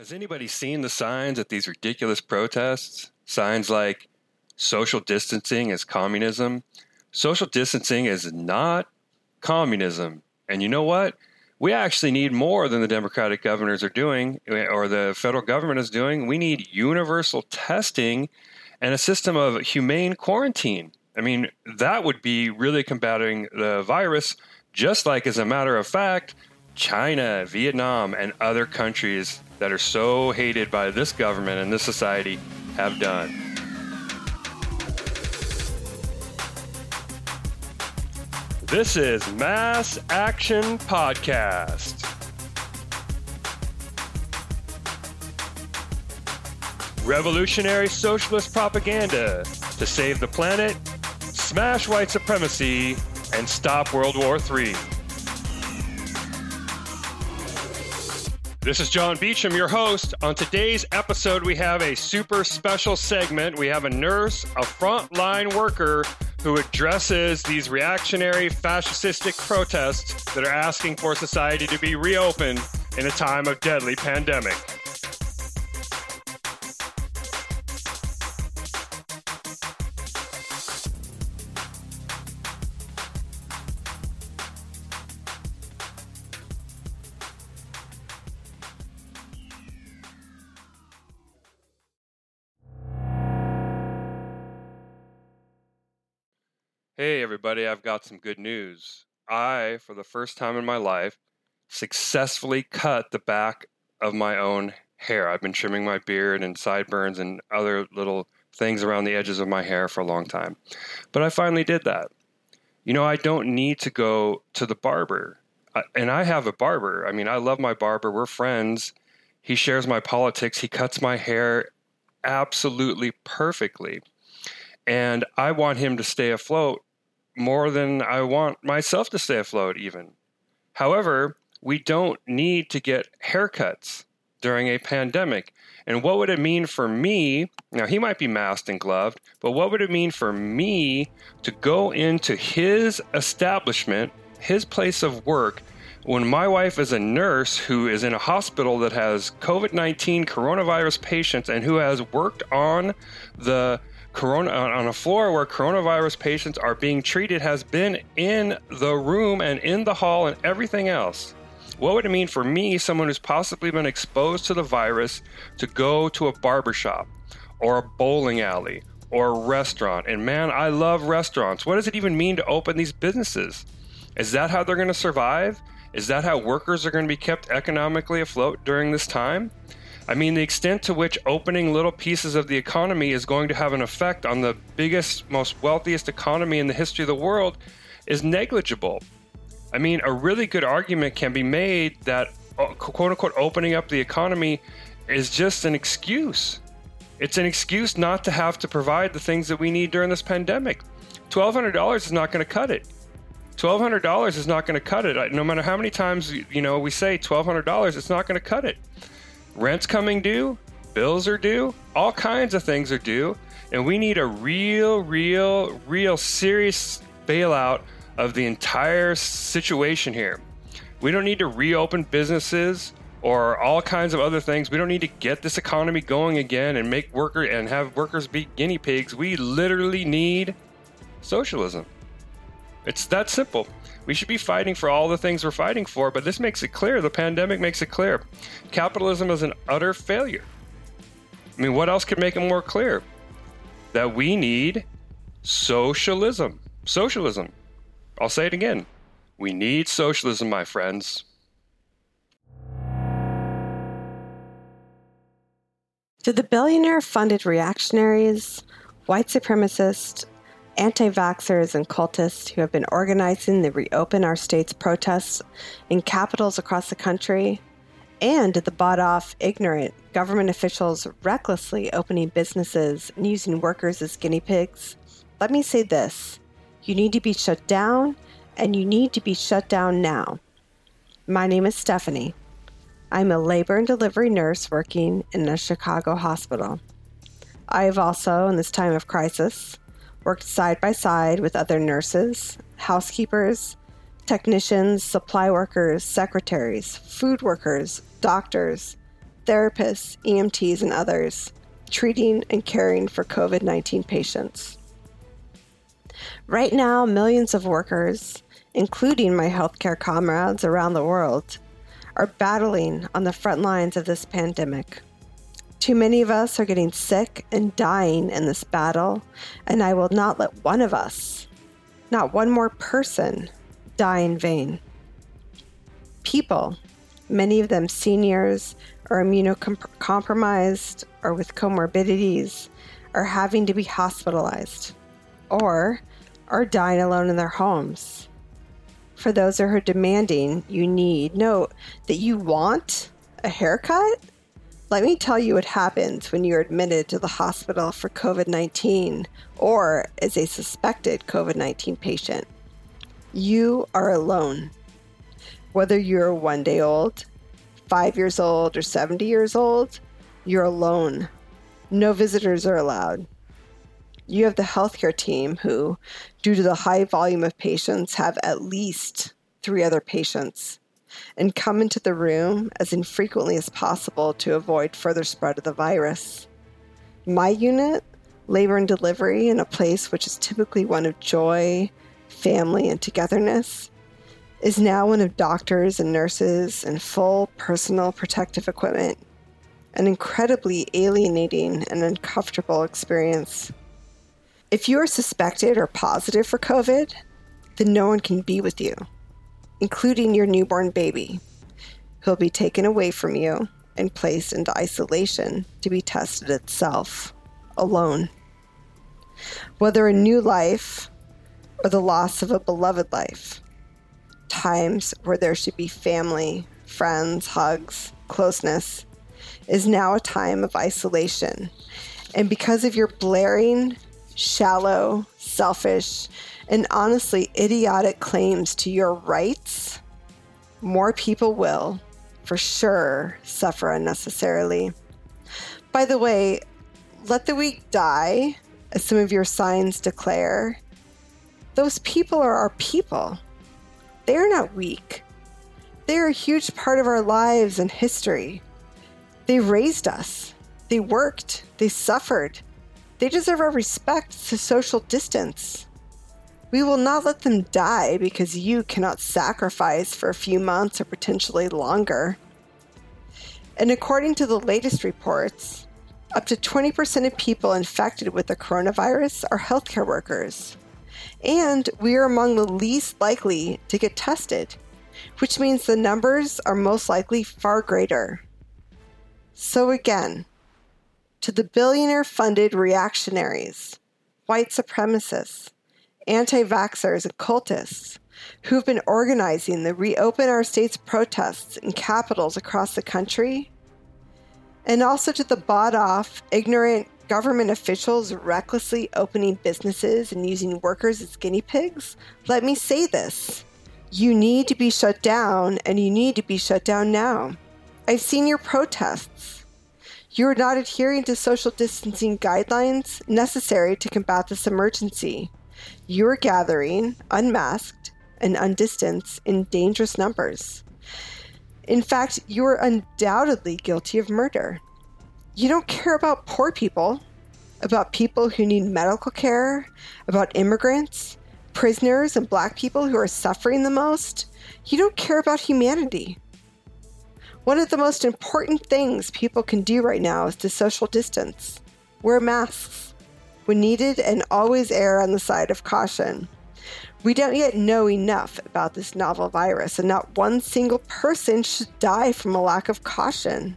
Has anybody seen the signs at these ridiculous protests? Signs like social distancing is communism. Social distancing is not communism. And you know what? We actually need more than the Democratic governors are doing eh, or the federal government is doing. We need universal testing and a system of humane quarantine. I mean, that would be really combating the virus, just like, as a matter of fact, China, Vietnam, and other countries that are so hated by this government and this society have done. This is Mass Action Podcast. Revolutionary socialist propaganda to save the planet, smash white supremacy, and stop World War III. This is John Beecham, your host. On today's episode, we have a super special segment. We have a nurse, a frontline worker who addresses these reactionary fascistic protests that are asking for society to be reopened in a time of deadly pandemic. Hey, everybody, I've got some good news. I, for the first time in my life, successfully cut the back of my own hair. I've been trimming my beard and sideburns and other little things around the edges of my hair for a long time. But I finally did that. You know, I don't need to go to the barber. And I have a barber. I mean, I love my barber. We're friends. He shares my politics. He cuts my hair absolutely perfectly. And I want him to stay afloat more than I want myself to stay afloat, even. However, we don't need to get haircuts during a pandemic. And what would it mean for me? Now, he might be masked and gloved, but what would it mean for me to go into his establishment, his place of work, when my wife is a nurse who is in a hospital that has COVID 19 coronavirus patients and who has worked on the corona on a floor where coronavirus patients are being treated has been in the room and in the hall and everything else. What would it mean for me, someone who's possibly been exposed to the virus, to go to a barbershop or a bowling alley or a restaurant? And man, I love restaurants. What does it even mean to open these businesses? Is that how they're going to survive? Is that how workers are going to be kept economically afloat during this time? I mean, the extent to which opening little pieces of the economy is going to have an effect on the biggest, most wealthiest economy in the history of the world is negligible. I mean, a really good argument can be made that uh, quote unquote opening up the economy is just an excuse. It's an excuse not to have to provide the things that we need during this pandemic. $1,200 is not going to cut it. $1,200 is not going to cut it. No matter how many times you know we say $1,200, it's not going to cut it. Rent's coming due, bills are due, all kinds of things are due, and we need a real, real, real serious bailout of the entire situation here. We don't need to reopen businesses or all kinds of other things. We don't need to get this economy going again and make worker and have workers be guinea pigs. We literally need socialism. It's that simple. We should be fighting for all the things we're fighting for, but this makes it clear. The pandemic makes it clear. Capitalism is an utter failure. I mean, what else could make it more clear? That we need socialism. Socialism. I'll say it again. We need socialism, my friends. To the billionaire funded reactionaries, white supremacists, anti vaxxers and cultists who have been organizing the Reopen Our States protests in capitals across the country, and the bought off, ignorant government officials recklessly opening businesses and using workers as guinea pigs, let me say this you need to be shut down, and you need to be shut down now. My name is Stefanie. I'm a labor and delivery nurse working in a Chicago hospital. I have also, in this time of crisis, worked side by side with other nurses, housekeepers, technicians, supply workers, secretaries, food workers, doctors, therapists, EMTs, and others treating and caring for COVID 19 patients. Right now, millions of workers, including my healthcare comrades around the world, are battling on the front lines of this pandemic. Too many of us are getting sick and dying in this battle, and I will not let one of us, not one more person, die in vain. People, many of them seniors or immunocompromised or with comorbidities, are having to be hospitalized or are dying alone in their homes. For those who are demanding, you need note that you want a haircut. Let me tell you what happens when you're admitted to the hospital for COVID 19 or as a suspected COVID 19 patient. You are alone. Whether you're one day old, five years old, or 70 years old, you're alone. No visitors are allowed you have the healthcare team who, due to the high volume of patients, have at least three other patients and come into the room as infrequently as possible to avoid further spread of the virus. My unit, labor and delivery, in a place which is typically one of joy, family, and togetherness, is now one of doctors and nurses and full personal protective equipment. An incredibly alienating and uncomfortable experience. If you are suspected or positive for COVID, then no one can be with you, including your newborn baby, who'll be taken away from you and placed into isolation to be tested itself, alone. Whether a new life or the loss of a beloved life, times where there should be family, friends, hugs, closeness, is now a time of isolation. And because of your blaring, shallow, selfish, and honestly idiotic claims to your rights, more people will, for sure, suffer unnecessarily. By the way, let the weak die, as some of your signs declare. Those people are our people. They are not weak. They are a huge part of our lives and history. They raised us. They worked. They suffered. They deserve our respect to social distance. We will not let them die because you cannot sacrifice for a few months or potentially longer. And according to the latest reports, up to 20% of people infected with the coronavirus are healthcare workers. And we are among the least likely to get tested, which means the numbers are most likely far greater. So, again, to the billionaire funded reactionaries, white supremacists, anti vaxxers, and cultists who've been organizing the Reopen Our States protests in capitals across the country, and also to the bought off, ignorant government officials recklessly opening businesses and using workers as guinea pigs, let me say this. You need to be shut down, and you need to be shut down now. I've seen your protests. You are not adhering to social distancing guidelines necessary to combat this emergency. You are gathering, unmasked, and undistanced in dangerous numbers. In fact, you are undoubtedly guilty of murder. You don't care about poor people, about people who need medical care, about immigrants, prisoners, and black people who are suffering the most. You don't care about humanity. One of the most important things people can do right now is to social distance. Wear masks when needed and always err on the side of caution. We don't yet know enough about this novel virus, and not one single person should die from a lack of caution.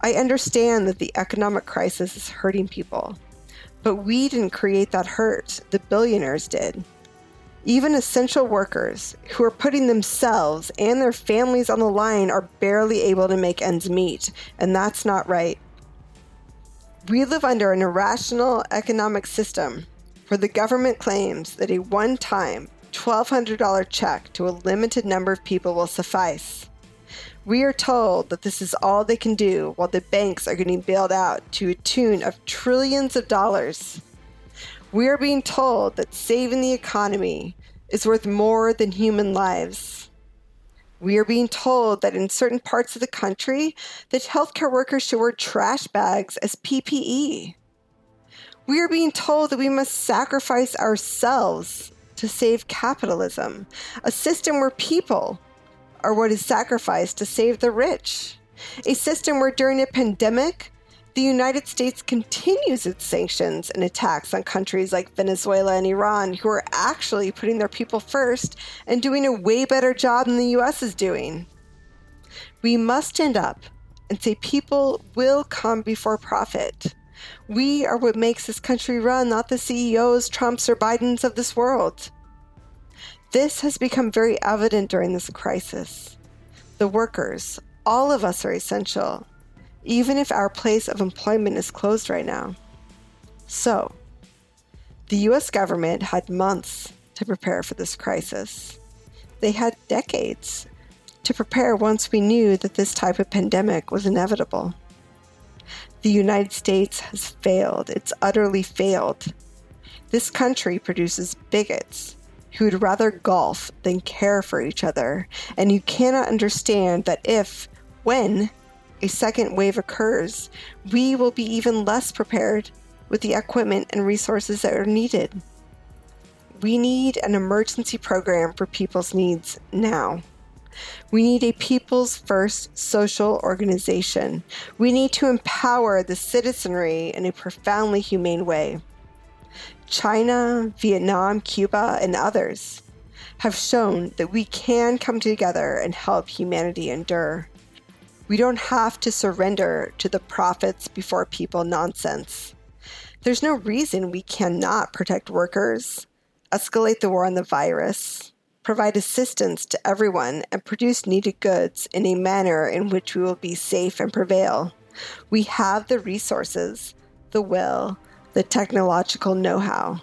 I understand that the economic crisis is hurting people, but we didn't create that hurt, the billionaires did. Even essential workers who are putting themselves and their families on the line are barely able to make ends meet, and that's not right. We live under an irrational economic system where the government claims that a one time $1,200 check to a limited number of people will suffice. We are told that this is all they can do while the banks are getting bailed out to a tune of trillions of dollars. We are being told that saving the economy is worth more than human lives. We are being told that in certain parts of the country that healthcare workers should wear trash bags as PPE. We are being told that we must sacrifice ourselves to save capitalism, a system where people are what is sacrificed to save the rich, a system where during a pandemic, the United States continues its sanctions and attacks on countries like Venezuela and Iran, who are actually putting their people first and doing a way better job than the US is doing. We must stand up and say people will come before profit. We are what makes this country run, not the CEOs, Trumps, or Bidens of this world. This has become very evident during this crisis. The workers, all of us are essential even if our place of employment is closed right now. So, the US government had months to prepare for this crisis. They had decades to prepare once we knew that this type of pandemic was inevitable. The United States has failed. It's utterly failed. This country produces bigots who'd rather golf than care for each other, and you cannot understand that if, when, a second wave occurs, we will be even less prepared with the equipment and resources that are needed. We need an emergency program for people's needs now. We need a people's first social organization. We need to empower the citizenry in a profoundly humane way. China, Vietnam, Cuba, and others have shown that we can come together and help humanity endure. We don't have to surrender to the profits before people nonsense. There's no reason we cannot protect workers, escalate the war on the virus, provide assistance to everyone, and produce needed goods in a manner in which we will be safe and prevail. We have the resources, the will, the technological know how.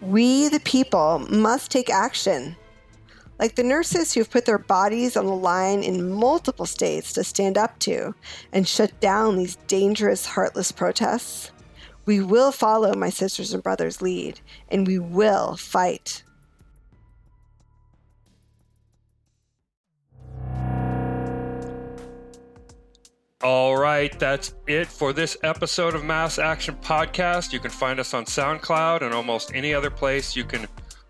We, the people, must take action like the nurses who've put their bodies on the line in multiple states to stand up to and shut down these dangerous, heartless protests, we will follow my sisters and brothers' lead and we will fight. All right, that's it for this episode of Mass Action Podcast. You can find us on SoundCloud and almost any other place you can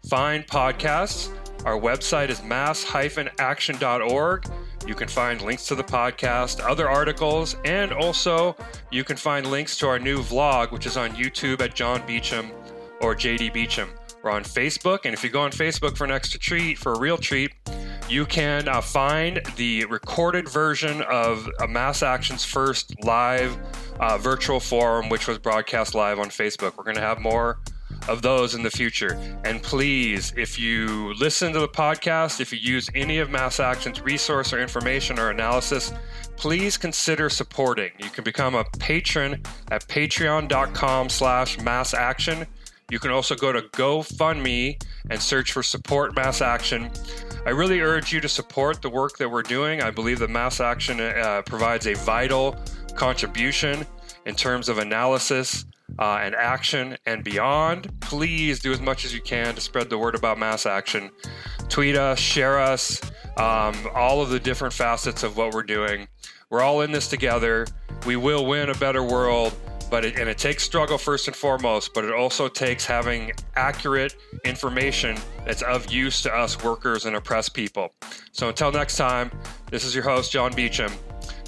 find podcasts. Our website is mass-action.org. You can find links to the podcast, other articles, and also you can find links to our new vlog, which is on YouTube at John Beecham or JD Beecham. We're on Facebook, and if you go on Facebook for an extra treat, for a real treat, you can uh, find the recorded version of a Mass Action's first live uh, virtual forum, which was broadcast live on Facebook. We're going to have more of those in the future. And please, if you listen to the podcast, if you use any of Mass Action's resource or information or analysis, please consider supporting. You can become a patron at patreon.com slash mass action. You can also go to GoFundMe and search for support mass action. I really urge you to support the work that we're doing. I believe that mass action uh, provides a vital contribution in terms of analysis uh, and action and beyond. Please do as much as you can to spread the word about mass action. Tweet us, share us, um, all of the different facets of what we're doing. We're all in this together. We will win a better world, but it, and it takes struggle first and foremost, but it also takes having accurate information that's of use to us workers and oppressed people. So until next time, this is your host, John Beecham.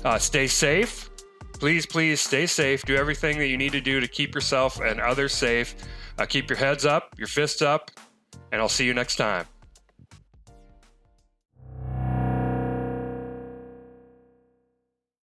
Uh, stay safe please, please stay safe. Do everything that you need to do to keep yourself and others safe. Uh, keep your heads up, your fists up, and I'll see you next time.